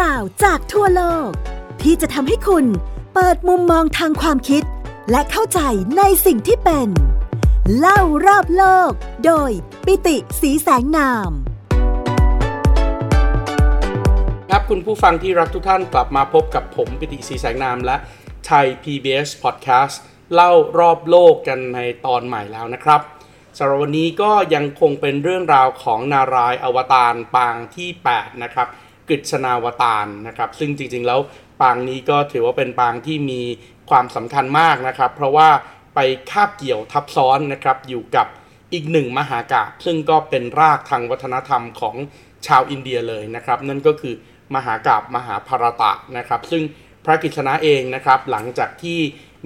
ราวจากทั่วโลก ที่จะทำให้คุณเปิดมุมมองทางความคิด และเข้าใจในสิ่งที่เป็น เล่ารอบโลก โดยปิติสีแสงนาม ครับคุณผู้ฟังที่รักทุกท่านกลับมาพบกับผมปิติสีแสงนามและไทย PBS Podcast เล่ารอบโลกกันในตอนใหม่แล้วนะครับสำหรับวันนี้ก็ยังคงเป็นเรื่องราวของนารายอวตารปางที่ 8 นะครับ กฤษณาวตารนะครับ ซึ่งจริงๆแล้วปางนี้ก็ถือว่าเป็นปางที่มีความสำคัญมากนะครับ เพราะว่าไปคาบเกี่ยวทับซ้อนนะครับอยู่กับอีกหนึ่งมหากาพย์ซึ่งก็เป็นรากทางวัฒนธรรมของชาวอินเดียเลยนะครับ นั่นก็คือมหากาพย์มหาภารตะนะครับ ซึ่งพระกฤษณะเองนะครับหลังจากที่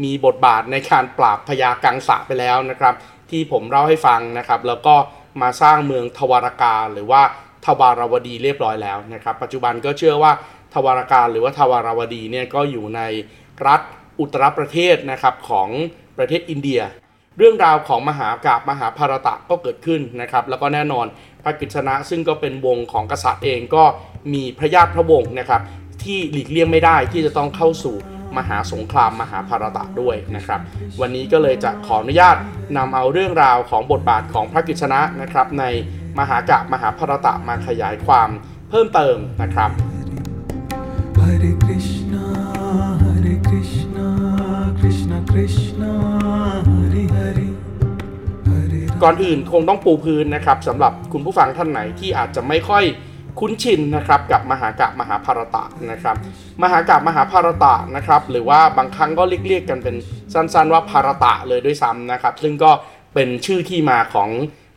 มีบทบาทในการปราบพญากังสะไปแล้วนะครับ ที่ผมเล่าให้ฟังนะครับ แล้วก็มาสร้างเมืองทวารกาหรือว่า ทวารวดีเรียบร้อยแล้วนะครับ ปัจจุบันก็เชื่อว่าทวารการหรือว่าทวารวดีเนี่ยก็อยู่ในรัฐอุตรประเทศนะครับของประเทศอินเดีย เรื่องราวของมหากาบมหาภารตะก็เกิดขึ้นนะครับ แล้วก็แน่นอนพระกฤษณะซึ่งก็เป็นวงของกษัตริย์เองก็มีพระญาติพระวงศ์นะครับ ที่หลีกเลี่ยงไม่ได้ที่จะต้องเข้าสู่มหาสงครามมหาภารตะด้วยนะครับ วันนี้ก็เลยจะขออนุญาตนำเอาเรื่องราวของบทบาทของพระกฤษณะนะครับใน มหากาบมหาภารตะมาขยายความเพิ่มเติมนะครับ Hare Krishna, Hare Krishna, Krishna Krishna, Hare Hare, Hare ก่อนอื่นคงต้องปูพื้นนะครับสำหรับคุณผู้ฟังท่านไหนที่อาจจะไม่ค่อยคุ้นชินนะครับกับมหากาบมหาภารตะนะครับ มหากาบมหาภารตะนะครับ หรือว่าบางครั้งก็เรียกๆกันเป็นสั้นๆว่าภารตะเลยด้วยซ้ำนะครับ ซึ่งก็เป็นชื่อที่มาของ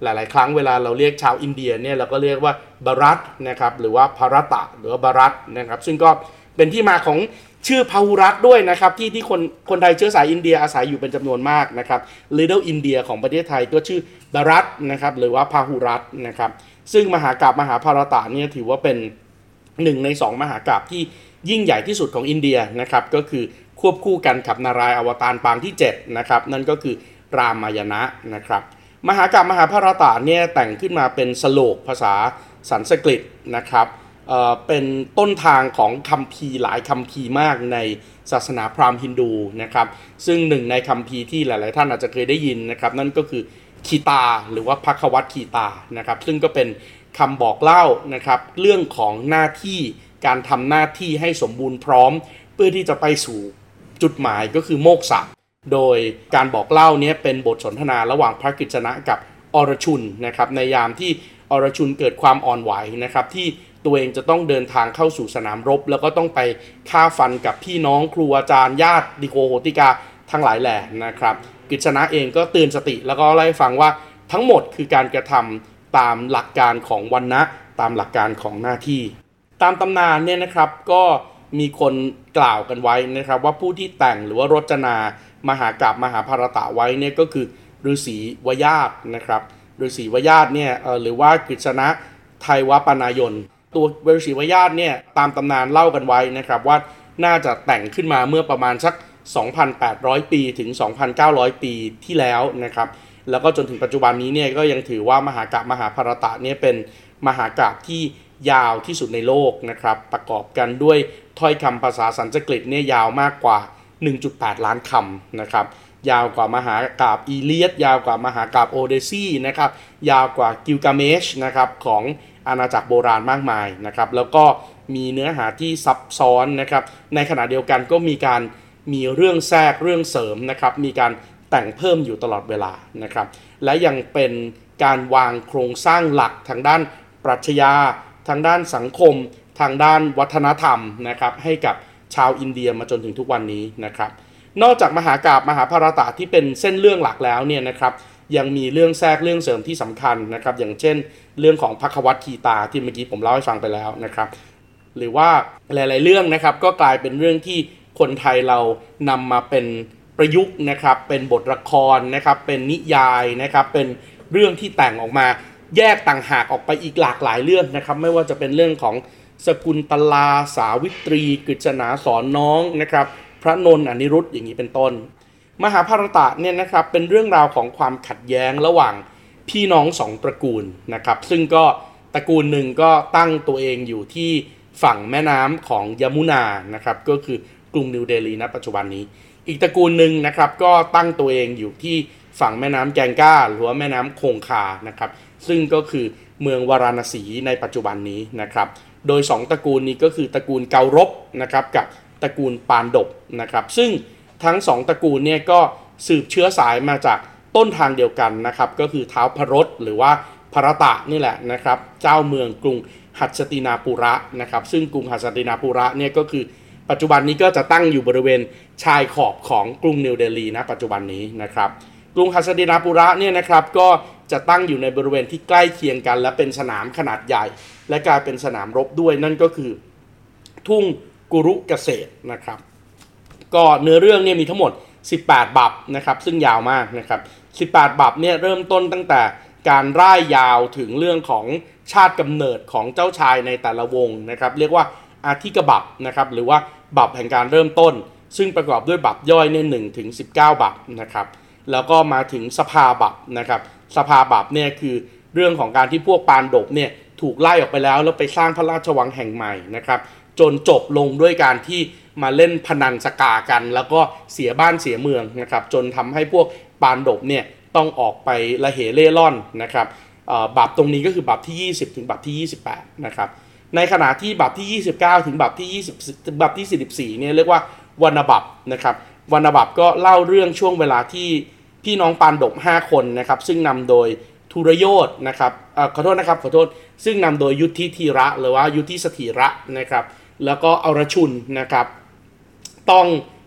หลาย ๆ ครั้งเวลาเราเรียกชาวอินเดียเนี่ยเราก็เรียกว่าบารัตนะครับหรือว่าภารตะหรือว่าบารัตนะครับซึ่งก็เป็นที่มาของชื่อพาหุรัตด้วยนะครับที่ที่คนคนไทยเชื้อสายอินเดียอาศัยอยู่เป็นจำนวนมากนะครับ Little India ของประเทศไทยก็ชื่อบารัตนะครับหรือว่าพาหุรัตนะครับซึ่งมหากราบมหาภารตะเนี่ยถือว่าเป็นหนึ่งในสองมหากราบที่ยิ่งใหญ่ที่สุดของอินเดียนะครับก็คือควบคู่กันกับนารายอวตารปางที่7นะครับนั่นก็คือรามายณะนะครับ มหากาบมหาภารตะเนี่ยแต่งขึ้นมาเป็นสโลกภาษาสันสกฤตนะครับเเป็นต้นทางของคัมภีร์หลายคัมภีร์มากในศาสนาพราหมณ์ฮินดูนะครับ ซึ่งหนึ่งในคัมภีร์ที่หลาย ๆ ท่านอาจจะเคยได้ยินนะครับ นั่นก็คือคีตาหรือว่าพักวัตคีตานะครับ ซึ่งก็เป็นคำบอกเล่านะครับ เรื่องของหน้าที่การทำหน้าที่ให้สมบูรณ์พร้อม เพื่อที่จะไปสู่จุดหมายก็คือโมกษะ โดยการบอกเล่าเนี้ยเป็นบทสนทนาระหว่างพระกฤษณะกับอรชุนนะครับในยามที่อรชุนเกิดความอ่อนไหวนะครับที่ตัวเองจะต้องเดินทางเข้าสู่สนามรบ แล้วก็ต้องไปฆ่าฟันกับพี่น้องครูอาจารย์ญาติดิโกโหติกาทั้งหลายแหล่นะครับกฤษณะเองก็เตือนสติแล้วก็เล่าให้ฟังว่าทั้งหมดคือการกระทำตามหลักการของวันนะตามหลักการของหน้าที่ ตามตำนานเนี่ยนะครับก็มีคนกล่าวกันไว้นะครับว่าผู้ที่แต่งหรือว่ารจนา มหากราบมหาภารตะไว้เนี่ยก็คือฤาษีวยาตนะครับฤาษีวยาตเนี่ยหรือว่ากฤษณะไทยวปนายน ตัวฤาษีวยาตเนี่ยตามตำนานเล่ากันไว้นะครับว่าน่าจะแต่งขึ้นมาเมื่อประมาณสัก 2,800 ปีถึง 2,900 ปีที่แล้วนะครับแล้วก็จนถึงปัจจุบันนี้เนี่ยก็ยังถือว่ามหากราบมหาภารตะเนี่ยเป็นมหากราบที่ยาวที่สุดในโลกนะครับประกอบกันด้วยถ้อยคำภาษาสันสกฤตเนี่ยยาวมากกว่า 1.8 ล้านคำนะครับยาวกว่ามหากราบอีเลียดยาวกว่ามหากราบโอเดซีนะครับยาวกว่ากิลกาเมชนะครับของอาณาจักรโบราณมากมายนะครับแล้วก็มีเนื้อหาที่ซับซ้อนนะครับในขณะเดียวกันก็มีการมีเรื่องแทรกเรื่องเสริมนะครับมีการแต่งเพิ่มอยู่ตลอดเวลานะครับและยังเป็นการวางโครงสร้างหลักทางด้านปรัชญาทางด้านสังคม ทางด้านวัฒนธรรมนะครับให้กับ ชาวอินเดียมาจนถึงทุกวันนี้นะครับ นอกจากมหากาบมหาภารตะที่เป็นเส้นเรื่องหลักแล้วเนี่ยนะครับยังมีเรื่องแทรกเรื่องเสริมที่สำคัญนะครับอย่างเช่น เรื่องของพักวัตคีตาที่เมื่อกี้ผมเล่าให้ฟังไปแล้วนะครับ หรือว่าหลาย ๆ เรื่องนะครับก็กลายเป็นเรื่องที่คนไทยเรานำมาเป็นประยุกต์นะครับ เป็นบทละครนะครับ เป็นนิยายนะครับ เป็นเรื่องที่แต่งออกมาแยกต่างหากออกไปอีกหลากหลายเรื่องนะครับ ไม่ว่าจะเป็นเรื่องของ สกุลตลา สาวิตรี กฤษณาสอนน้องนะครับ พระนนท์อนิรุตอย่างนี้เป็นต้น มหาภารตะเนี่ยนะครับเป็นเรื่องราวของความขัดแย้งระหว่างพี่น้องสองตระกูลนะครับ ซึ่งก็ตระกูลหนึ่งก็ตั้งตัวเองอยู่ที่ฝั่งแม่น้ำของยมุนานะครับ ก็คือกรุงนิวเดลีณปัจจุบันนี้ อีกตระกูลหนึ่งนะครับก็ตั้งตัวเองอยู่ที่ฝั่งแม่น้ำแกงกาหรือว่าแม่น้ำคงคานะครับ ซึ่งก็คือเมืองวาราณสีในปัจจุบันนี้นะครับ โดย 2 ตระกูลนี้ก็คือตระกูลเการบนะครับกับตระกูลปานดบนะครับซึ่งทั้ง 2 ตระกูลเนี่ยก็สืบเชื้อสายมาจากต้นทางเดียวกันนะครับก็คือเท้าพรตหรือว่าพระตะนี่แหละนะครับเจ้าเมืองกรุงหัสตินาปุระนะครับซึ่งกรุงหัสตินาปุระเนี่ยก็คือปัจจุบันนี้ก็จะตั้งอยู่บริเวณชายขอบของกรุงนิวเดลีนะปัจจุบันนี้นะครับกรุงหัสตินาปุระเนี่ยนะครับก็ จะตั้งอยู่ในบริเวณที่ใกล้เคียงกัน และเป็นสนามขนาดใหญ่ และกลายเป็นสนามรบด้วยนั่นก็คือ ทุ่งกุรุเกษตรนะครับ ก็เนื้อเรื่องเนี่ยมีทั้งหมด 18 บับนะครับ ซึ่งยาวมากนะครับ 18 บับเนี่ยเริ่มต้นตั้งแต่การร่ายยาวถึงเรื่องของชาติกำเนิดของเจ้าชายในแต่ละวงนะครับ เรียกว่าอาทิกบับนะครับ หรือว่าบับแห่งการเริ่มต้น ซึ่งประกอบด้วยบับย่อยเนี่ยหถึง19 บับนะครับ แล้วก็มาถึงสภาบับนะครับ สภาบับเนี่ยคือเรื่องของการที่พวกปานดบเนี่ยถูกไล่ออกไปแล้ว แล้วไปสร้างพระราชวังแห่งใหม่นะครับ จนจบลงด้วยการที่มาเล่นพนันสกากัน แล้วก็เสียบ้านเสียเมืองนะครับ จนทำให้พวกปานดบเนี่ยต้องออกไปละเหเล่ร่อนนะครับบับตรงนี้ก็คือบับที่ 20 ถึงบับที่ 28 นะครับ ในขณะที่บับที่ 29 ถึงบับที่ 20บับที่ 44 เนี่ยเรียกว่าวรรณบับนะครับ วรรณบับก็เล่าเรื่องช่วงเวลาที่พี่น้องปานดบ5 คนนะครับ ซึ่งนำโดยทุรโยธนะครับอขอโทษนะครับขอโทษซึ่งนำโดยยุทธิธีระหรือว่ายุทธิสถิระนะครับ แล้วก็อรชุนนะครับ ต้อง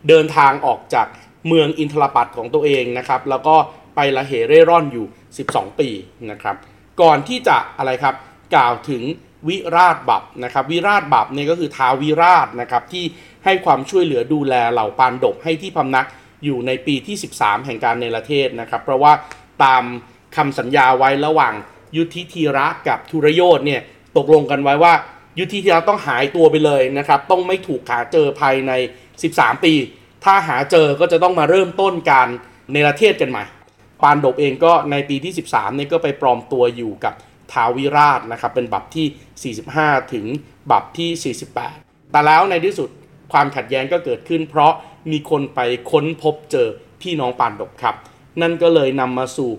เดินทางออกจากเมืองอินทรปัตของตัวเองนะครับ แล้วก็ไปละเหเร่ร่อนอยู่ 12 ปีนะครับ ก่อนที่จะอะไรครับกล่าวถึง วิราชบับนะครับ วิราชบับเนี่ยก็คือท้าววิราชนะครับที่ให้ความช่วยเหลือดูแลเหล่าปานดบให้ที่พำนักอยู่ในปีที่ 13 แห่งการเนประเทศนะครับ เพราะว่าตามคำสัญญาไว้ระหว่างยุทธิธีระกับทุรโยธเนี่ยตกลงกันไว้ว่ายุทธิธีระต้องหายตัวไปเลยนะครับ ต้องไม่ถูกหาเจอภายใน 13 ปี ถ้าหาเจอก็จะต้องมาเริ่มต้นการเนประเทศกันใหม่ ปานดบเองก็ในปีที่ 13เนี่ยก็ไปปลอมตัวอยู่กับ ท้าวิราชนะครับเป็นบับที่ 45 ถึงบับที่ 48 แต่แล้วในที่สุดความขัดแย้งก็เกิดขึ้น เพราะมีคนไปค้นพบเจอพี่น้องปานดบครับ นั่นก็เลยนำมาสู่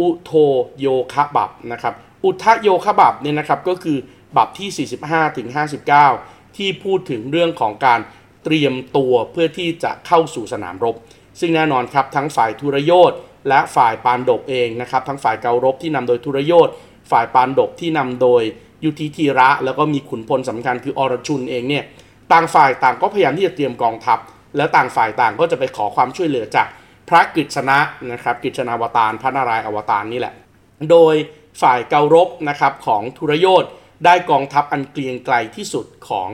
อุโทโยคะบับนะครับอุทโยคะบับเนี่ยนะครับก็คือบับที่ 45 ถึง 59 ที่พูดถึงเรื่องของการเตรียมตัวเพื่อที่จะเข้าสู่สนามรบ ซึ่งแน่นอนครับทั้งฝ่ายทุรยธและฝ่ายปานดบเองนะครับทั้งฝ่ายเการบที่นำโดยทุรยธ ฝ่ายปานดบที่นำโดยยุทธิธีระ แล้วก็มีขุนพลสำคัญคืออรชุนเองเนี่ยต่างฝ่ายต่างก็พยายามที่จะเตรียมกองทัพ แล้วต่างฝ่ายต่างก็จะไปขอความช่วยเหลือจากพระกฤษณะนะครับกฤษณาวตารพระนารายณ์อวตารนี่แหละ โดยฝ่ายเการบนะครับของทุรยธได้กองทัพอันเกรียงไกลที่สุดของ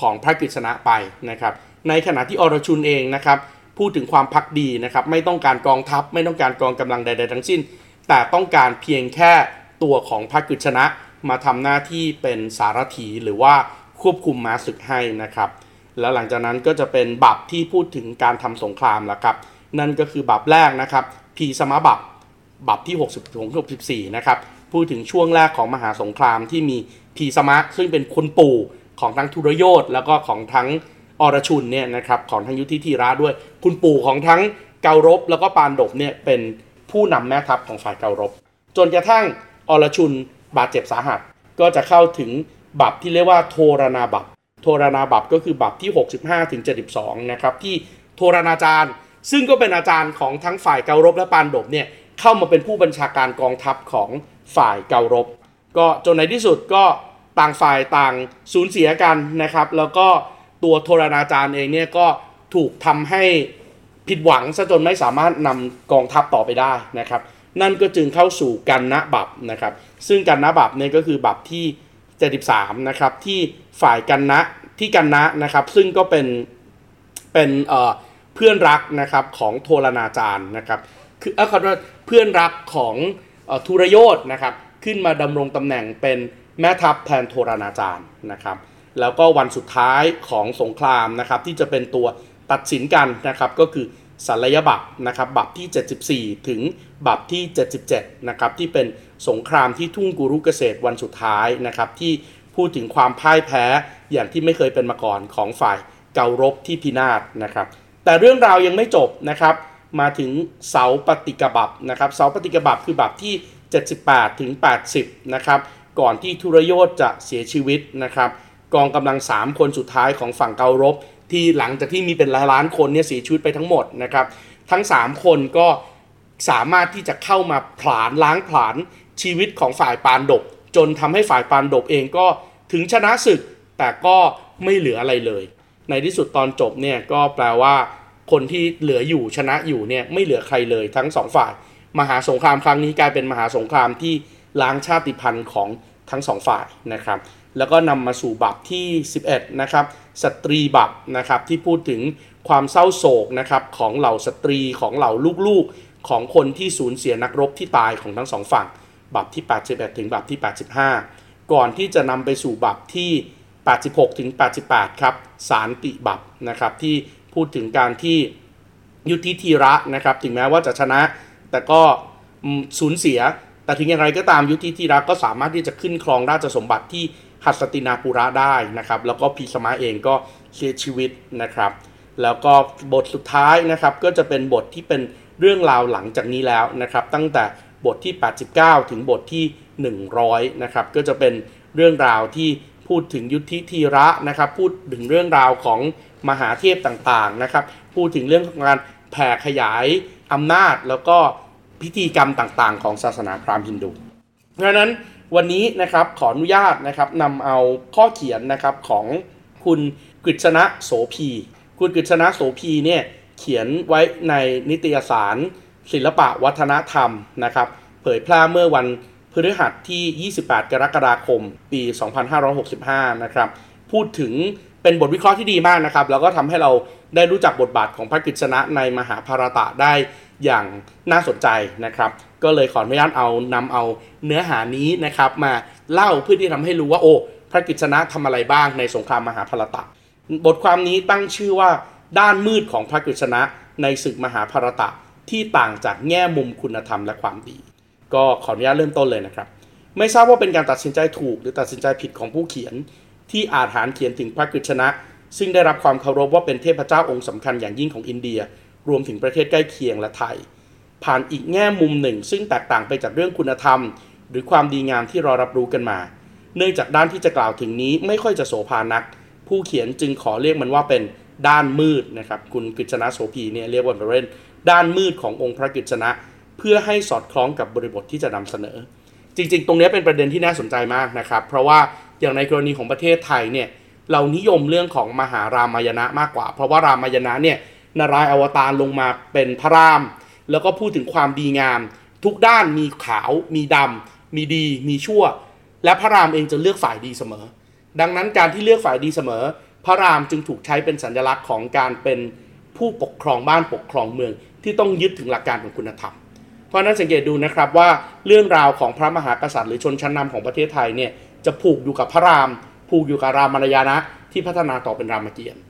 ของพระกฤษณะไปนะครับ ในขณะที่อรชุนเองนะครับพูดถึงความพักดีนะครับไม่ต้องการกองทัพไม่ต้องการกองกำลังใด ๆ ทั้งสิ้น แต่ต้องการเพียงแค่ ตัวของพระกฤษณะมาทำหน้าที่เป็นสารถีหรือว่าควบคุมม้าศึกให้นะครับ แล้วหลังจากนั้นก็จะเป็นบับที่พูดถึงการทำสงครามแล้วครับนั่นก็คือบับแรกนะครับพีสมบับบับที่ 60 64 นะครับพูดถึงช่วงแรกของมหาสงครามที่มีพีสมะซึ่งเป็นคุณปู่ของทั้งทุรโยธแล้วก็ของทั้งอรชุนเนี่ยนะครับของทั้งยุทธิธีระด้วย คุณปู่ของทั้งเการบแล้วก็ปานดบเนี่ยเป็นผู้นำแม่ทัพของฝ่ายเการบ จนกระทั่ง อรชุนบาดเจ็บสาหัส ก็จะเข้าถึงบับที่เรียกว่าโทรนาบับโทรนาบับก็คือบับที่ 65ถึง72 นะครับ ที่โทรนาจารย์ ซึ่งก็เป็นอาจารย์ของทั้งฝ่ายเการบและปานดบเนี่ยเข้ามาเป็นผู้บัญชาการกองทัพของฝ่ายเการบ ก็จนในที่สุดก็ต่างฝ่ายต่างสูญเสียกันนะครับ แล้วก็ตัวโทรนาจารย์เองเนี่ยก็ถูกทำให้ผิดหวังซะจนไม่สามารถนำกองทัพต่อไปได้นะครับ นั่นก็จึงเข้าสู่กันนะบับนะครับ ซึ่งกันนะบับเนี่ยก็คือบับที่ 73 นะครับ ที่ฝ่ายกันนะที่กันนะนะครับ ซึ่งก็เป็นเป็นเอ่อเพื่อนรักนะครับของโทรนาจารย์นะครับ คือเออขอโทษเพื่อนรักของทุรยธนะครับ ขึ้นมาดำรงตำแหน่งเป็นแม่ทัพแทนโทรนาจารย์นะครับ แล้วก็วันสุดท้ายของสงครามนะครับ ที่จะเป็นตัวตัดสินกันนะครับก็คือ สัลยบับนะครับบับที่ 74 ถึงบับที่ 77 นะครับที่เป็นสงครามที่ทุ่งกุรุเกษตรวันสุดท้ายนะครับที่พูดถึงความพ่ายแพ้อย่างที่ไม่เคยเป็นมาก่อนของฝ่ายเการบที่พินาศนะครับแต่เรื่องราวยังไม่จบนะครับมาถึงเสาปฏิกบับนะครับเสาปฏิกบับคือบับที่ 78 ถึง 80 นะครับก่อนที่ทุรโยธจะเสียชีวิตนะครับกองกำลัง 3 คนสุดท้ายของฝั่งเการบ ที่หลังจากที่มีเป็นล้านคนเนี่ยเสียชีวิตไปทั้งหมดนะครับ ทั้ง 3 คนก็สามารถที่จะเข้ามาผลาญล้างผลาญชีวิตของฝ่ายปานดบ จนทำให้ฝ่ายปานดบเองก็ถึงชนะศึก แต่ก็ไม่เหลืออะไรเลย ในที่สุดตอนจบเนี่ยก็แปลว่า คนที่เหลืออยู่ชนะอยู่เนี่ยไม่เหลือใครเลยทั้งสองฝ่าย มหาสงครามครั้งนี้กลายเป็นมหาสงครามที่ล้างชาติพันธุ์ของทั้งสองฝ่ายนะครับ แล้วก็นำมาสู่บับที่ 11 นะครับสตรีบับนะครับที่พูดถึงความเศร้าโศกนะครับของเหล่าสตรีของเหล่าลูกๆ ของคนที่สูญเสียนักรบที่ตายของทั้งสองฝั่ง บับที่ 81 ถึงบับที่ 85 ก่อนที่จะนำไปสู่บับที่ 86 ถึง 88 ครับ สารติบับนะครับที่พูดถึงการที่ยุทธิธีระนะครับถึงแม้ว่าจะชนะ แต่ก็สูญเสีย แต่ถึงอย่างไรก็ตามยุทธิธีระก็สามารถที่จะขึ้นครองราชสมบัติที่ หัสตินาปุระได้นะครับ แล้วก็พีสมาเองก็เสียชีวิตนะครับ แล้วก็บทสุดท้ายนะครับก็จะเป็นบทที่เป็นเรื่องราวหลังจากนี้แล้วนะครับ ตั้งแต่บทที่ 89 ถึงบทที่ 100 นะครับ ก็จะเป็นเรื่องราวที่พูดถึงยุทธิธีระนะครับ พูดถึงเรื่องราวของมหาเทพต่างๆนะครับ พูดถึงเรื่องของการแผ่ขยายอำนาจแล้วก็พิธีกรรมต่างๆ ของศาสนาพราหมณ์ฮินดูเพราะฉะนั้น วันนี้นะครับขออนุญาตนะครับนำเอาข้อเขียนนะครับของคุณกฤษณะโสพี คุณกฤษณะโสพีเนี่ยเขียนไว้ในนิตยสาร ศิลปะวัฒนธรรมนะครับเผยแพร่เมื่อวันพฤหัสที่ 28 กรกฎาคม ปี 2565 นะครับพูดถึงเป็นบทวิเคราะห์ที่ดีมากนะครับ แล้วก็ทำให้เรา ได้รู้จักบทบาทของพระกฤษณะในมหาภารตะได้อย่างน่าสนใจนะครับ ก็เลยขออนุญาตเอานำเอาเนื้อหานี้นะครับ มาเล่าเพื่อที่ทำให้รู้ว่าโอ้พระกฤษณะทำอะไรบ้างในสงครามมหาภารตะ บทความนี้ตั้งชื่อว่าด้านมืดของพระกฤษณะในศึกมหาภารตะที่ต่างจากแง่มุมคุณธรรมและความดี ก็ขออนุญาตเริ่มต้นเลยนะครับ ไม่ทราบว่าเป็นการตัดสินใจถูกหรือตัดสินใจผิดของผู้เขียน ที่อาจหารเขียนถึงพระกฤษณะ ซึ่งได้รับความเคารพว่าเป็นเทพเจ้าองค์สำคัญอย่างยิ่งของอินเดีย รวมถึงประเทศใกล้เคียงและไทย ผ่านอีกแง่มุมหนึ่ง ซึ่งแตกต่างไปจากเรื่องคุณธรรม หรือความดีงามที่เรารับรู้กันมา เนื่องจากด้านที่จะกล่าวถึงนี้ไม่ค่อยจะโสภานัก ผู้เขียนจึงขอเรียกมันว่าเป็นด้านมืดนะครับคุณกฤษณะโสภีเนี่ยเรียกว่าเป็นด้านมืดขององค์พระกฤษณะ เพื่อให้สอดคล้องกับบริบทที่จะนำเสนอ จริง ๆ ตรงนี้เป็นประเด็นที่น่าสนใจมากนะครับ เพราะว่าอย่างในกรณีของประเทศไทยเนี่ย เรานิยมเรื่องของมหารามายณะมากกว่า เพราะว่ารามายณะเนี่ยนารายอวตารลงมาเป็นพระราม แล้วก็พูดถึงความดีงาม ทุกด้านมีขาว มีดำมีดี มีชั่ว และพระรามเองจะเลือกฝ่ายดีเสมอ ดังนั้นการที่เลือกฝ่ายดีเสมอ พระรามจึงถูกใช้เป็นสัญลักษณ์ของการเป็นผู้ปกครองบ้านปกครองเมือง ที่ต้องยึดถึงหลักการของคุณธรรม เพราะฉะนั้นสังเกตดูนะครับว่าเรื่องราวของพระมหากษัตริย์หรือชนชั้นนำของประเทศไทยเนี่ยจะผูกอยู่กับพระราม ผูกอยู่กับรามารยานะที่พัฒนาต่อเป็นรามเกียรติ์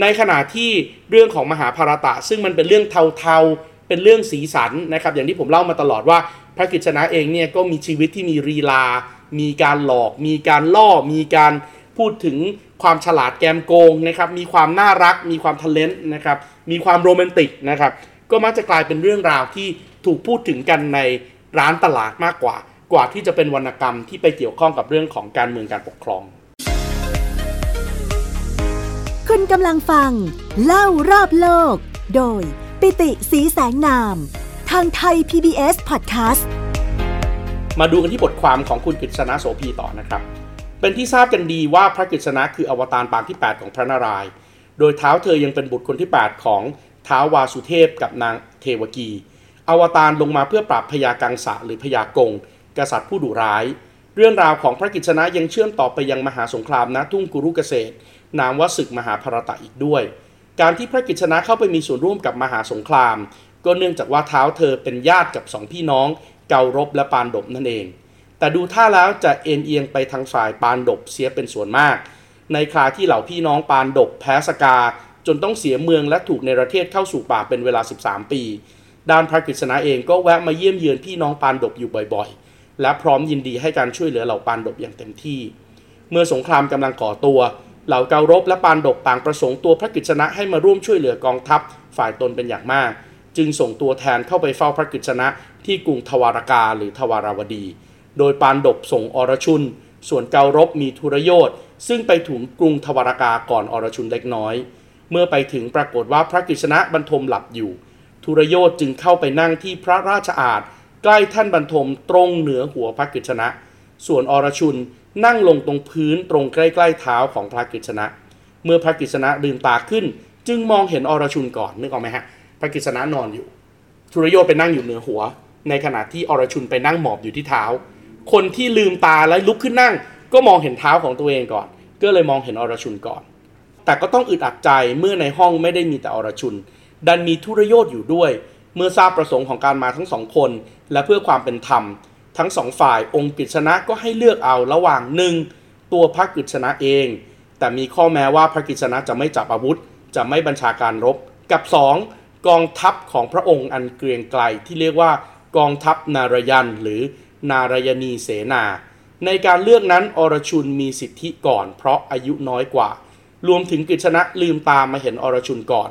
ในขณะที่เรื่องของมหาภารตะ ซึ่งมันเป็นเรื่องเทาๆ เป็นเรื่องสีสันนะครับอย่างที่ผมเล่ามาตลอดว่า พระกฤษณะเองเนี่ยก็มีชีวิตที่มีรีลา มีการหลอก มีการล่อ มีการพูดถึงความฉลาดแกมโกงนะครับมีความน่ารัก มีความทะเลนต์นะครับมีความโรแมนติกนะครับก็มักจะกลายเป็นเรื่องราวที่ถูกพูดถึงกันในร้านตลาดมากกว่า กว่าที่จะเป็นวรรณกรรมที่ไปเกี่ยวข้องกับเรื่องของการเมืองการปกครอง คุณกำลังฟัง เล่ารอบโลก โดย ปิติสีแสงนาม ทางไทย PBS Podcast มาดูกันที่บทความของคุณกฤษณะโสภีต่อนะครับ เป็นที่ทราบกันดีว่าพระกฤษณะคืออวตารปางที่ 8 ของพระนารายณ์โดยเท้าเธอยังเป็นบุตรคนที่ 8 ของเท้าววาสุเทพกับนางเทวกี อวตารลงมาเพื่อปราบพญากังสะหรือพญากง กษัตริย์ผู้ดุร้าย เรื่องราวของพระกฤษณะยังเชื่อมต่อไปยังมหาสงครามณทุ่งกุรุเกษตร นามว่าศึกมหาภารตะอีกด้วย การที่พระกฤษณะเข้าไปมีส่วนร่วมกับมหาสงคราม ก็เนื่องจากว่าเท้าเธอเป็นญาติกับสองพี่น้อง เการบและปานดบนั่นเอง แต่ดูท่าแล้วจะเอ็นเอียงไปทางฝ่ายปานดบเสียเป็นส่วนมาก ในคราที่เหล่าพี่น้องปานดบแพ้สกา จนต้องเสียเมืองและถูกในประเทศเข้าสู่ป่าเป็นเวลา 13 ปี ด้านพระกฤษณะเองก็แวะมาเยี่ยมเยือนพี่น้องปานดบอยู่บ่อยๆ และพร้อมยินดีให้การช่วยเหลือเหล่าปานดบอย่างเต็มที่ เมื่อสงครามกำลังก่อตัว เหล่าเการบและปานดกต่างประสงค์ตัวพระกฤษณะให้มาร่วมช่วยเหลือกองทัพฝ่ายตนเป็นอย่างมาก จึงส่งตัวแทนเข้าไปเฝ้าพระกฤษณะที่กรุงทวารกาหรือทวาราวดี โดยปานดกส่งอรชุน ส่วนเการบมีทุรโยธซึ่งไปถึงกรุงทวารกาก่อนอรชุนเล็กน้อย เมื่อไปถึงปรากฏว่าพระกฤษณะบรรทมหลับอยู่ ทุรโยธจึงเข้าไปนั่งที่พระราชอาณใกล้ท่านบรรทมตรงเหนือหัวพระกฤษณะส่วนอรชุน นั่งลงตรงพื้นตรงใกล้ๆเท้าของพระกฤษณะ เมื่อพระกฤษณะลืมตาขึ้น จึงมองเห็นอรชุนก่อนนึกออกไหมฮะพระกฤษณะนอนอยู่ทุรโยไปนั่งอยู่เหนือหัว ในขณะที่อรชุนไปนั่งหมอบอยู่ที่เท้า คนที่ลืมตาแล้วลุกขึ้นนั่ง ก็มองเห็นเท้าของตัวเองก่อน ก็เลยมองเห็นอรชุนก่อน แต่ก็ต้องอึดอัดใจเมื่อในห้องไม่ได้มีแต่อรชุน ดันมีทุรโยธอยู่ด้วย เมื่อทราบประสงค์ของการมาทั้งสองคน และเพื่อความเป็นธรรม ทั้งสองฝ่ายองค์กฤษณะก็ให้เลือกเอาระหว่างหนึ่งตัวพระกฤษณะเอง แต่มีข้อแม้ว่าพระกฤษณะจะไม่จับอาวุธ จะไม่บัญชาการรบ กับ 2. กองทัพของพระองค์อันเกรียงไกรที่เรียกว่ากองทัพนารยันหรือนารยณีเสนา ในการเลือกนั้นอรชุนมีสิทธิก่อน เพราะอายุน้อยกว่า รวมถึงกฤษณะลืมตามมาเห็นอรชุนก่อน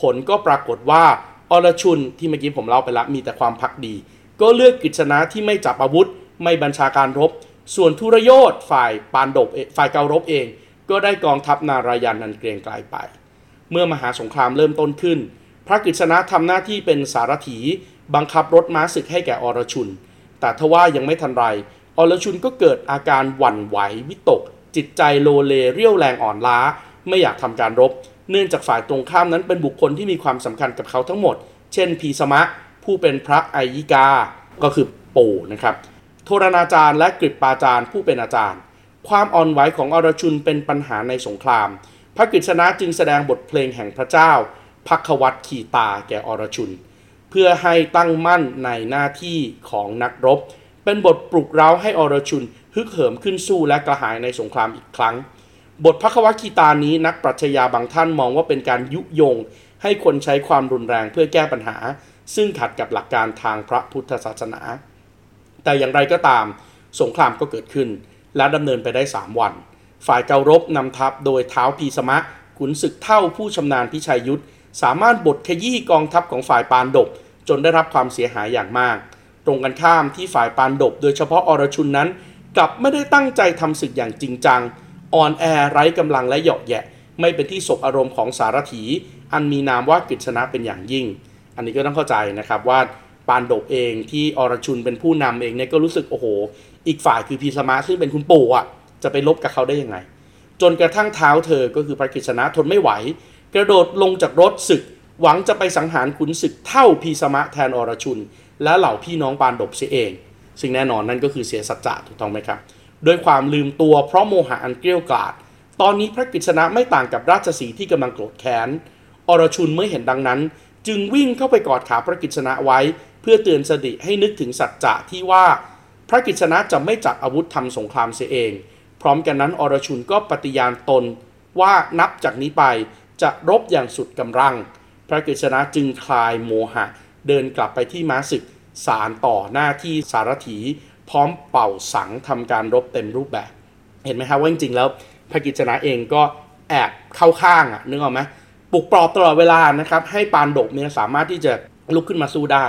ผลก็ปรากฏว่าอรชุนที่เมื่อกี้ผมเล่าไปแล้วมีแต่ความพักดี ก็เลือกกฤษณะที่ไม่จับอาวุธ ไม่บัญชาการรบ ส่วนทุรโยธฝ่ายปานดบฝ่ายเการบเอง ก็ได้กองทัพนารายันนันเกรียงไกลไป เมื่อมหาสงครามเริ่มต้นขึ้น พระกฤษณะทำหน้าที่เป็นสารถีบังคับรถม้าศึกให้แก่อรชุน แต่ทว่ายังไม่ทันไร อรชุนก็เกิดอาการหวั่นไหววิตก จิตใจโลเลเรี่ยวแรงอ่อนล้า ไม่อยากทำการรบ เนื่องจากฝ่ายตรงข้ามนั้นเป็นบุคคลที่มีความสำคัญกับเขาทั้งหมด เช่นพีสมะ ผู้เป็นพระไอยิกา ก็คือปู่นะครับโทรณาจารย์และกฤษปาจารย์ผู้เป็นอาจารย์ ความอ่อนไหวของอรชุนเป็นปัญหาในสงคราม พระกฤษณะจึงแสดงบทเพลงแห่งพระเจ้าพักวัตขีตาแก่อรชุน เพื่อให้ตั้งมั่นในหน้าที่ของนักรบ เป็นบทปลุกเร้าให้อรชุนฮึกเหิมขึ้นสู้และกระหายในสงครามอีกครั้ง บทพักวัตขีตานี้นักปรัชญาบางท่านมองว่าเป็นการยุยง ให้คนใช้ความรุนแรงเพื่อแก้ปัญหา ซึ่งขัดกับหลักการทางพระพุทธศาสนา แต่อย่างไรก็ตามสงครามก็เกิดขึ้น และดำเนินไปได้ 3 วัน ฝ่ายเการบนำทัพโดยเท้าพีสมะขุนศึกเท่าผู้ชำนาญพิชัยยุทธสามารถบดขยี้กองทัพของฝ่ายปานดบ จนได้รับความเสียหายอย่างมาก ตรงกันข้ามที่ฝ่ายปานดบ โดยเฉพาะอรชุนนั้น กลับไม่ได้ตั้งใจทำศึกอย่างจริงจังอ่อนแอไร้กำลังและเหยาะแยะ ไม่เป็นที่สบอารมณ์ของสารถี อันมีนามว่ากฤษณะเป็นอย่างยิ่ง อันนี้ก็ต้องเข้าใจนะครับว่าปานดบเองที่อรชุนเป็นผู้นำเองเนี่ยก็รู้สึกโอ้โห อีกฝ่ายคือพีสมะซึ่งเป็นคุณปู่อะจะไปลบกับเขาได้ยังไง จนกระทั่งเท้าเธอก็คือพระกฤษณะทนไม่ไหว กระโดดลงจากรถศึก หวังจะไปสังหารขุนศึกเท่าพีสมะแทนอรชุน และเหล่าพี่น้องปานดบเสียเอง ซึ่งแน่นอนนั่นก็คือเสียสัจจะถูกต้องไหมครับด้วยความลืมตัวเพราะโมหะอันเกลี้ยวกล่อมตอนนี้พระกฤษณะไม่ต่างกับราชสีที่กำลังโกรธแค้นอรชุนเมื่อเห็นดังนั้น จึงวิ่งเข้าไปกอดขาพระกฤษณะไว้ เพื่อเตือนสติให้นึกถึงสัจจะที่ว่าพระกฤษณะจะไม่จับอาวุธทำสงครามเสียเอง พร้อมกันนั้นอรชุนก็ปฏิญาณตนว่านับจากนี้ไปจะรบอย่างสุดกำลัง พระกฤษณะจึงคลายโมหะ เดินกลับไปที่ม้าศึก สารต่อหน้าที่สารถี พร้อมเป่าสังทำการรบเต็มรูปแบบ เห็นไหมครับว่าจริงๆแล้ว พระกฤษณะเองก็แอบเข้าข้างอะนึกออกไหม ปลุกปลอบตลอดเวลานะครับ ให้ปานดกเนี่ยสามารถที่จะลุกขึ้นมาสู้ได้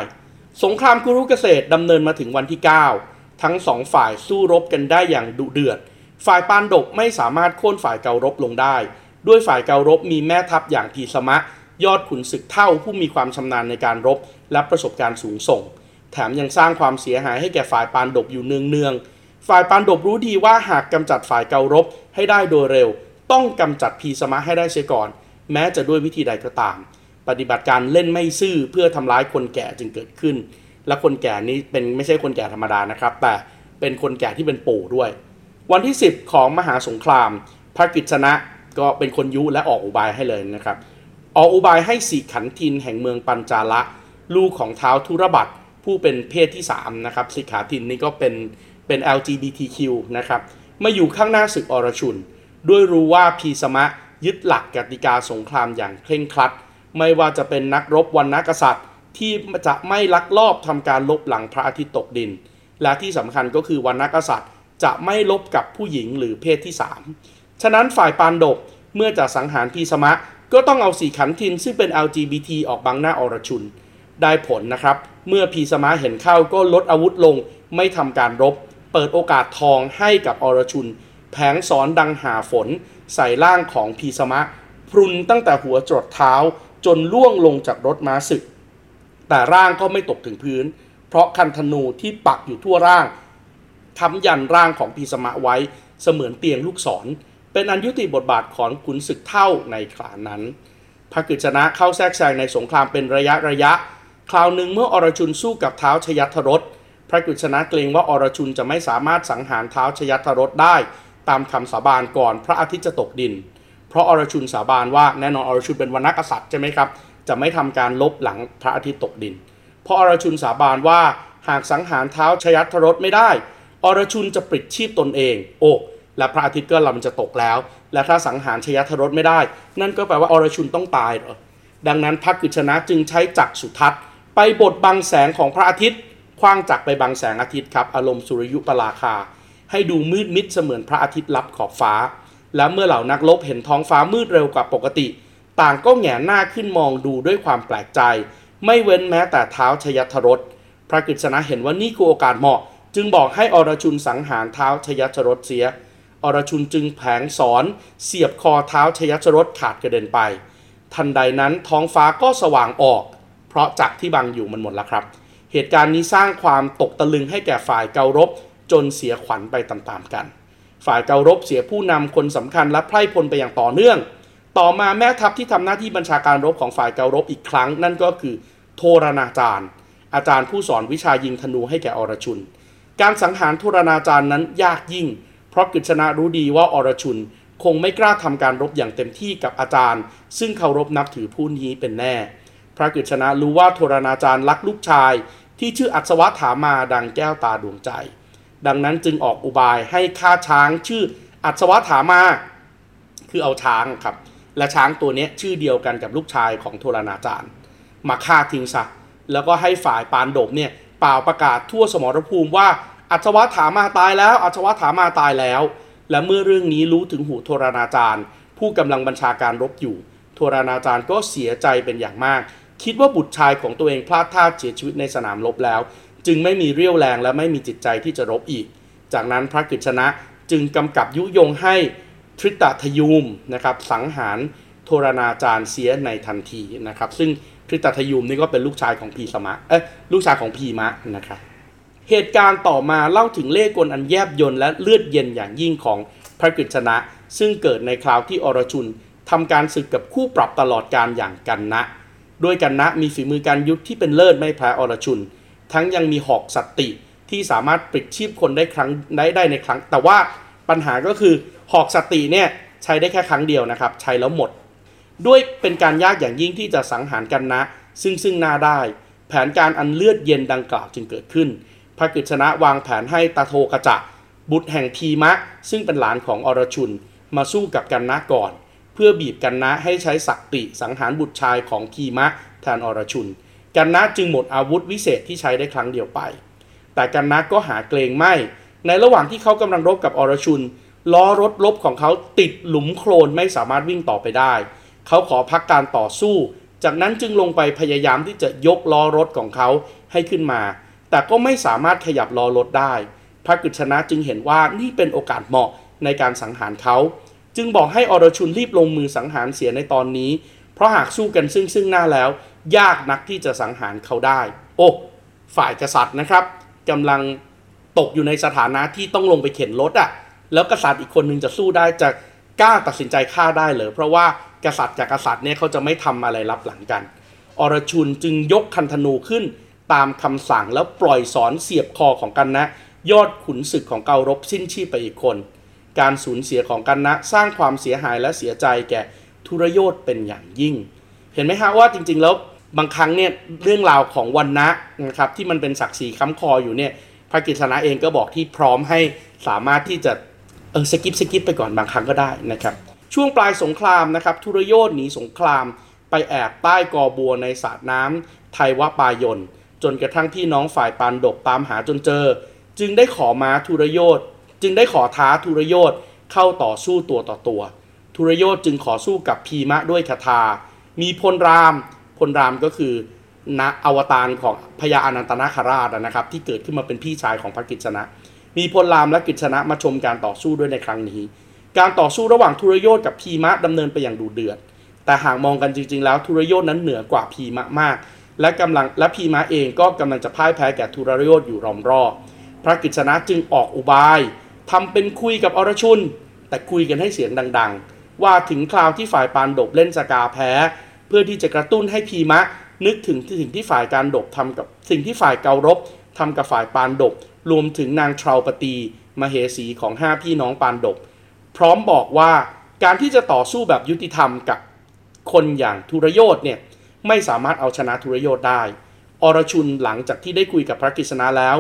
สงครามกุรุเกษตรดำเนินมาถึงวันที่ 9 ทั้งสองฝ่ายสู้รบกันได้อย่างดุเดือด ฝ่ายปานดกไม่สามารถโค่นฝ่ายเการบลงได้ ด้วยฝ่ายเการบมีแม่ทัพอย่างพีสมะ ยอดขุนศึกเท่าผู้มีความชำนาญในการรบ และประสบการณ์สูงส่ง แถมยังสร้างความเสียหายให้แก่ฝ่ายปานดบอยู่เนืองๆฝ่ายปานดบรู้ดีว่าหากกำจัดฝ่ายเการบให้ได้โดยเร็ว ต้องกำจัดพีสมะให้ได้เสียก่อน แม้จะด้วยวิธีใดก็ตาม ปฏิบัติการเล่นไม่ซื่อเพื่อทำร้ายคนแก่จึงเกิดขึ้น และคนแก่นี้เป็นไม่ใช่คนแก่ธรรมดานะครับ แต่เป็นคนแก่ที่เป็นปู่ด้วย วันที่ 10 ของมหาสงคราม พระกิจนะก็เป็นคนยุและออกอุบายให้เลยนะครับออกอุบายให้สีขันทินแห่งเมืองปัญจาละ ลูกของเท้าธุรบัตผู้เป็นเพศที่3นะครับสิขาทินนี่ก็เป็นเป็น LGBTQ นะครับมาอยู่ข้างหน้าศึกอรชุน ด้วยรู้ว่าพีสมะ ยึดหลักกติกาสงครามอย่างเคร่งครัด ไม่ว่าจะเป็นนักรบวรรณกษัตริย์ ที่จะไม่ลักลอบทำการลบหลังพระอาทิตย์ตกดิน และที่สำคัญก็คือวรรณกษัตริย์จะไม่ลบกับผู้หญิงหรือเพศที่ 3 ฉะนั้นฝ่ายปานดบเมื่อจะสังหารพีสมะ ก็ต้องเอาสีขันทินซึ่งเป็น LGBT ออกบังหน้าอรชุน ได้ผลนะครับ เมื่อพีสมะเห็นเข้าก็ลดอาวุธลง ไม่ทำการรบ เปิดโอกาสทองให้กับอรชุน แผงสอนดังหาฝน ใส่ร่างของพีสมะ พรุนตั้งแต่หัวจรดเท้าจนล่วงลงจากรถม้าศึก แต่ร่างก็ไม่ตกถึงพื้น เพราะคันธนูที่ปักอยู่ทั่วร่างค้ำยันร่างของพีสมะไว้เสมือนเตียงลูกศร เป็นอันยุติบทบาทของขุนศึกเท่าในครานั้น พระกฤษณะเข้าแทรกแซงในสงครามเป็นระยะระยะ คราวหนึ่งเมื่ออรชุนสู้กับเท้าชยัทรสพระกฤษณะเกรงว่าอรชุนจะไม่สามารถสังหารเท้าชยัทรสได้ ตามคำสาบานก่อนพระอาทิตย์จะตกดิน เพราะอรชุนสาบานว่าแน่นอนอรชุนเป็นวรรณกษัตริย์ใช่ไหมครับจะไม่ทำการลบหลังพระอาทิตย์ตกดิน เพราะอรชุนสาบานว่าหากสังหารเท้าชยัตทรสไม่ได้ อรชุนจะปลิดชีพตนเอง โอ้และพระอาทิตย์ก็ลำจะตกแล้ว และถ้าสังหารชยัตทรสไม่ได้ นั่นก็แปลว่าอรชุนต้องตายเหรอดังนั้นพระกฤษณะจึงใช้จักรสุทัศน์ ไปบดบังแสงของพระอาทิตย์คว้างจักรไปบังแสงอาทิตย์ครับอารมณ์สุริยุปราคา ให้ดูมืดมิดเสมือนพระอาทิตย์ลับขอบฟ้า และเมื่อเหล่านักรบเห็นท้องฟ้ามืดเร็วกว่าปกติ ต่างก็แหงหน้าขึ้นมองดูด้วยความแปลกใจ ไม่เว้นแม้แต่เท้าชยัทรสพระกฤษณะเห็นว่านี่คือโอกาสเหมาะ จึงบอกให้อรชุนสังหารเท้าชยัทรสเสีย อรชุนจึงแผงสอน เสียบคอเท้าชยัทรสขาดกระเด็นไป ทันใดนั้นท้องฟ้าก็สว่างออก เพราะจักรที่บังอยู่มันหมดแล้วครับ เหตุการณ์นี้สร้างความตกตะลึงให้แก่ฝ่ายเการบ จนเสียขวัญไปตามๆกัน ฝ่ายเการบเสียผู้นำคนสำคัญและไพร่พลไปอย่างต่อเนื่อง ต่อมาแม่ทัพที่ทำหน้าที่บัญชาการรบของฝ่ายเการบอีกครั้ง นั่นก็คือโทรณาจารย์ อาจารย์ผู้สอนวิชายิงธนูให้แก่อรชุน การสังหารโทรณาจารย์นั้นยากยิ่ง เพราะกฤษณะรู้ดีว่าอรชุนคงไม่กล้าทำการรบอย่างเต็มที่กับอาจารย์ ซึ่งเคารพนับถือผู้นี้เป็นแน่ พระกฤษณะรู้ว่าโทรณาจารย์รักลูกชาย ที่ชื่ออัศวะถามาดังแก้วตาดวงใจ ดังนั้นจึงออกอุบายให้ฆ่าช้างชื่ออัศวถามา คือเอาช้างครับ และช้างตัวนี้ชื่อเดียวกันกับลูกชายของโทรณาจารย์ มาฆ่าทิ้งซะแล้วก็ให้ฝ่ายปานโดบเนี่ยเป่าประกาศทั่วสมรภูมิว่าอัศวถามาตายแล้ว อัศวถามาตายแล้ว และเมื่อเรื่องนี้รู้ถึงหูโทรณาจารย์ ผู้กำลังบัญชาการรบอยู่โทรณาจารย์ก็เสียใจเป็นอย่างมาก คิดว่าบุตรชายของตัวเองพลาดท่าเสียชีวิตในสนามรบแล้ว จึงไม่มีเรี่ยวแรงและไม่มีจิตใจที่จะรบอีก จากนั้นพระกฤษณะจึงกำกับยุยงให้ทริตทยูมนะครับสังหารโทรณาจารย์เสียในทันทีนะครับ ซึ่งทริตทยูมนี่ก็เป็นลูกชายของพีสมะเอ้ยลูกชายของพีมะนะครับเหตุการณ์ต่อมาเล่าถึงเล่กลอันแยบยนและเลือดเย็นอย่างยิ่งของพระกฤษณะ ซึ่งเกิดในคราวที่อรชุนทำการศึกกับคู่ปรับตลอดการอย่างกันนะ ด้วยกันนะมีฝีมือการยุทธที่เป็นเลิศไม่แพ้อรชุน ทั้งยังมีหอกสัตติที่สามารถปลิดชีพคนได้ครั้งได้ได้ในครั้ง แต่ว่าปัญหาก็คือหอกสติเนี่ยใช้ได้แค่ครั้งเดียวนะครับ ใช้แล้วหมด ด้วยเป็นการยากอย่างยิ่งที่จะสังหารกันนะ ซึ่งซึ่งหน้าได้ แผนการอันเลือดเย็นดังกล่าวจึงเกิดขึ้น พระกฤษณะวางแผนให้ตาโทกจะ บุตรแห่งพีมะ ซึ่งเป็นหลานของอรชุน มาสู้กับกันนะก่อน เพื่อบีบกันนะให้ใช้สักติสังหารบุตรชายของพีมะแทนอรชุน กันนะจึงหมดอาวุธวิเศษที่ใช้ได้ครั้งเดียวไป แต่กันนะก็หาเกรงไม่ ในระหว่างที่เขากำลังรบกับอรชุน ล้อรถลบของเขาติดหลุมโคลนไม่สามารถวิ่งต่อไปได้ เขาขอพักการต่อสู้ จากนั้นจึงลงไปพยายามที่จะยกล้อรถของเขาให้ขึ้นมา แต่ก็ไม่สามารถขยับล้อรถได้ พระกฤษณะจึงเห็นว่านี่เป็นโอกาสเหมาะในการสังหารเขา จึงบอกให้อรชุนรีบลงมือสังหารเสียในตอนนี้ เพราะหากสู้กันซึ่งซึ่งหน้าแล้ว ยากนักที่จะสังหารเขาได้ โอ้ฝ่ายกษัตริย์นะครับกำลังตกอยู่ในสถานะที่ต้องลงไปเข็นรถอะ่ะแล้วกษัตริย์อีกคนหนึ่งจะสู้ได้จะกล้าตัดสินใจฆ่าได้เหรอเพราะว่ากษัตริย์กับกษัตริย์เนี่ยเขาจะไม่ทำอะไรรับหลังกัน อรชุนจึงยกคันธนูขึ้นตามคำสั่งแล้วปล่อยสอนเสียบคอของกันนะ ยอดขุนศึกของเการบสิ้นชีพไปอีกคน การสูญเสียของกันนะ สร้างความเสียหายและเสียใจแก่ ทุรโยธเป็นอย่างยิ่ง เห็นไหมฮะว่าจริงๆแล้วบางครั้งเนี่ยเรื่องราวของวันนะนะครับที่มันเป็นศักดิ์ศรีค้ำคออยู่เนี่ยพระกฤษณะเองก็บอกที่พร้อมให้สามารถที่จะเออสกิปสกิปไปก่อนบางครั้งก็ได้นะครับ ช่วงปลายสงครามนะครับทุรโยธหนีสงครามไปแอบใต้กอบัวในสระน้ำไทยวปายนจนกระทั่งพี่น้องฝ่ายปานดกตามหาจนเจอ จึงได้ขอมาทุรโยธจึงได้ขอท้าทุรโยธเข้าต่อสู้ตัวต่อตัว ทุรโยธจึงขอสู้กับพีมะด้วยคาถามีพลรามพลรามก็คือณอวตารของพญาอนันตนาคราชนะครับ ที่เกิดขึ้นมาเป็นพี่ชายของพระกิจสนะ มีพลรามและกิจสนะมาชมการต่อสู้ด้วยในครั้งนี้ การต่อสู้ระหว่างทุรโยธกับพีมะดำเนินไปอย่างดุเดือด แต่หากมองกันจริง ๆ แล้วทุรโยธนั้นเหนือกว่าพีมะมาก และกำลังและพีมะเองก็กำลังจะพ่ายแพ้แก่ทุรโยธอยู่รอมรอบพระกิจสนะจึงออกอุบายทำเป็นคุยกับอรชุน แต่คุยกันให้เสียงดัง ๆ ว่าถึงคราวที่ฝ่ายปานดบเล่นสกาแพ้ เพื่อที่จะกระตุ้นให้พีมะ นึกถึงสิ่งที่ฝ่ายการดบทำกับสิ่งที่ฝ่ายเการบทำกับฝ่ายปานดบ รวมถึงนางทราวปตีมเหสีของห้าพี่น้องปานดบ พร้อมบอกว่าการที่จะต่อสู้แบบยุติธรรมกับคนอย่างทุรโยธเนี่ยไม่สามารถเอาชนะทุรโยธได้ อรชุนหลังจากที่ได้คุยกับพระกฤษณะแล้ว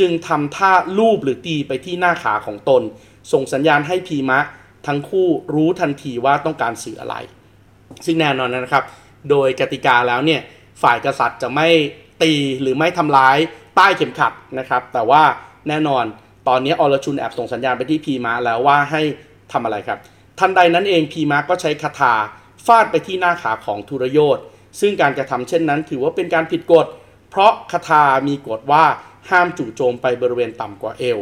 จึงทำท่าลูบหรือตีไปที่หน้าขาของตน ส่งสัญญาณให้พีมะ ทั้งคู่รู้ทันทีว่าต้องการสื่ออะไร ซึ่งแน่นอนนะครับ โดยกติกาแล้วเนี่ยฝ่ายกษัตริย์จะไม่ตีหรือไม่ทำร้ายใต้เข็มขัดนะครับ แต่ว่าแน่นอนตอนนี้อรชุนแอบส่งสัญญาณไปที่พีมะแล้วว่าให้ทำอะไรครับ ทันใดนั้นเองพีมะก็ใช้คาถาฟาดไปที่หน้าขาของทุรโยธซึ่งการกระทำเช่นนั้น ถือว่าเป็นการผิดกฎ เพราะคาถามีกฎว่าห้ามจู่โจมไปบริเวณต่ำกว่าเอว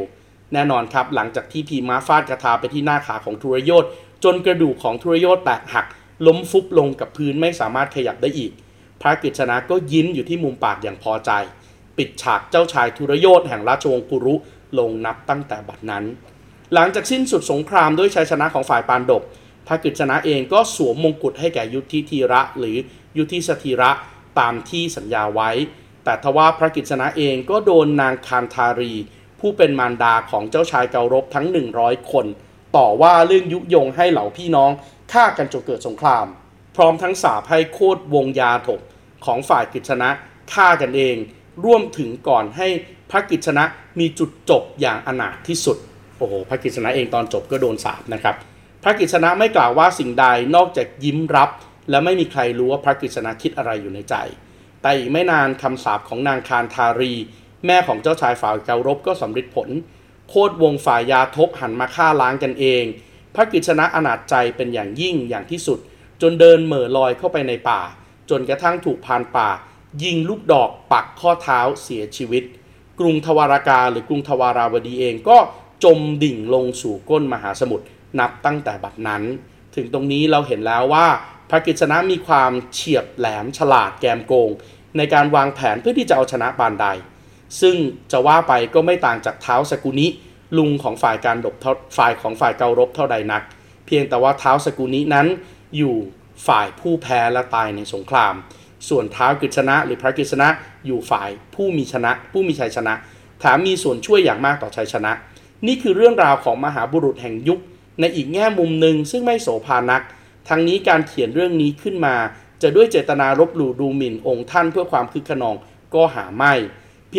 แน่นอนครับหลังจากที่พีมะฟาดคาถาไปที่หน้าขาของทุรยธจนกระดูกของทุรยธแตกหัก ล้มฟุบลงกับพื้นไม่สามารถขยับได้อีก พระกฤษณะก็ยิ้มอยู่ที่มุมปากอย่างพอใจ ปิดฉากเจ้าชายทุรยธแห่งราชวงศ์กุรุลงนับตั้งแต่บัดนั้น หลังจากสิ้นสุดสงครามด้วยชัยชนะของฝ่ายปานดบพระกฤษณะเองก็สวมมงกุฎให้แก่ยุทธิธีระหรือยุทธิสธีระตามที่สัญญาไว้ แต่ทว่าพระกฤษณะเองก็โดนนางคานธารี ผู้เป็นมารดาของเจ้าชายเการบทั้ง 100 คน ต่อว่าเรื่องยุยงให้เหล่าพี่น้องฆ่ากันจนเกิดสงคราม พร้อมทั้งสาปให้โคดวงยาถกของฝ่ายกฤษณะฆ่ากันเองร่วมถึงก่อนให้พระกฤษณะมีจุดจบอย่างอนาถที่สุดโอ้โหพระกฤษณะเองตอนจบก็โดนสาปนะครับ พระกฤษณะไม่กล่าวว่าสิ่งใดนอกจากยิ้มรับ และไม่มีใครรู้ว่าพระกฤษณะคิดอะไรอยู่ในใจ แต่อีกไม่นานคำสาปของนางคารทารี แม่ของเจ้าชายฝ่ายเการบก็สำเร็จผล โคดวงฝ่ายยาทบหันมาฆ่าล้างกันเอง พระกฤษณะอนาจใจเป็นอย่างยิ่งอย่างที่สุด จนเดินเหม่อลอยเข้าไปในป่า จนกระทั่งถูกพานป่า ยิงลูกดอกปักข้อเท้าเสียชีวิต กรุงทวารากาหรือกรุงทวาราวดีเองก็จมดิ่งลงสู่ก้นมหาสมุทรนับตั้งแต่บัดนั้น ถึงตรงนี้เราเห็นแล้วว่าพระกฤษณะมีความเฉียบแหลมฉลาดแกมโกง ในการวางแผนเพื่อที่จะเอาชนะปานใด ซึ่งจะว่าไปก็ไม่ต่างจากเท้าสกุนิลุงของฝ่ายการดบฝ่ายของฝ่ายเการบเท่าใดนัก เพียงแต่ว่าเท้าสกุนินั้นอยู่ฝ่ายผู้แพ้และตายในสงคราม ส่วนเท้ากฤษณะหรือพระกฤษณะอยู่ฝ่ายผู้มีชนะ ผู้มีชัยชนะแถมมีส่วนช่วยอย่างมากต่อชัยชนะ นี่คือเรื่องราวของมหาบุรุษแห่งยุค ในอีกแง่มุมหนึ่งซึ่งไม่โสภานัก ทั้งนี้การเขียนเรื่องนี้ขึ้นมา จะด้วยเจตนารบหลู่ดูหมิ่นองค์ท่านเพื่อความคึกขนองก็หาไม่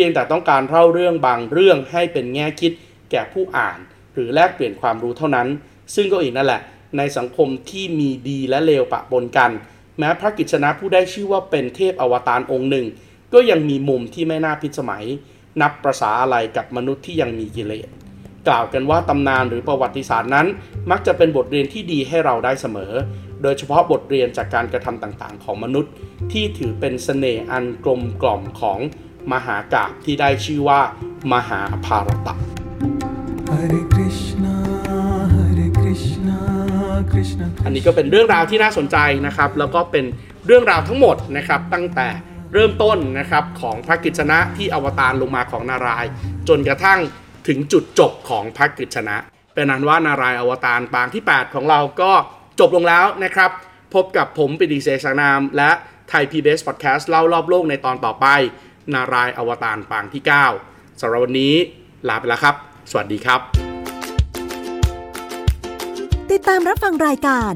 พียงแต่ต้องการเล่าเรื่องบางเรื่องให้เป็นแง่คิดแก่ผู้อ่าน หรือแลกเปลี่ยนความรู้เท่านั้น ซึ่งก็อีกนั่นแหละ ในสังคมที่มีดีและเลวปะปนกัน แม้พระกิจนะผู้ได้ชื่อว่าเป็นเทพอวตารองค์หนึ่ง ก็ยังมีมุมที่ไม่น่าพิสมัย นับประษาอะไรกับมนุษย์ที่ยังมีกิเลสกล่าวกันว่าตำนานหรือประวัติศาสตร์นั้น มักจะเป็นบทเรียนที่ดีให้เราได้เสมอ โดยเฉพาะบทเรียนจากการกระทำต่างๆ ของมนุษย์ ที่ถือเป็นเสน่ห์อันกลมกล่อมของ มหากาพย์ที่ได้ชื่อว่า มหาภารตะ Hare Krishna, Hare Krishna, Krishna อันนี้ก็เป็นเรื่องราวที่น่าสนใจนะครับ แล้วก็เป็นเรื่องราวทั้งหมดนะครับตั้งแต่เริ่มต้นนะครับของพระกฤษณะที่อวตารลงมาของนารายณ์จนกระทั่งถึงจุดจบของพระกฤษณะเป็นนั้นว่านารายณ์อวตารปางที่ 8 ของเราก็จบลงแล้วนะครับ พบกับผมปิติเสกสังนาม และไทย PBS Podcast เล่ารอบโลกในตอนต่อไป นารายอวตารปางที่ 9สำหรับวันนี้ลาไปแล้วครับ สวัสดีครับ ติดตามรับฟังรายการ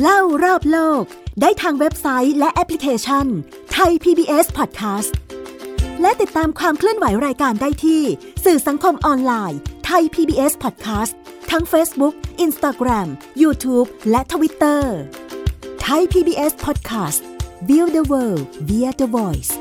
เล่ารอบโลก ได้ทางเว็บไซต์และแอปพลิเคชันไทย PBS Podcast และติดตามความเคลื่อนไหวรายการได้ที่ สื่อสังคมออนไลน์ไทย PBS Podcast ทั้ง Facebook, Instagram, YouTube และ Twitter ไทย PBS Podcast View the world via the voice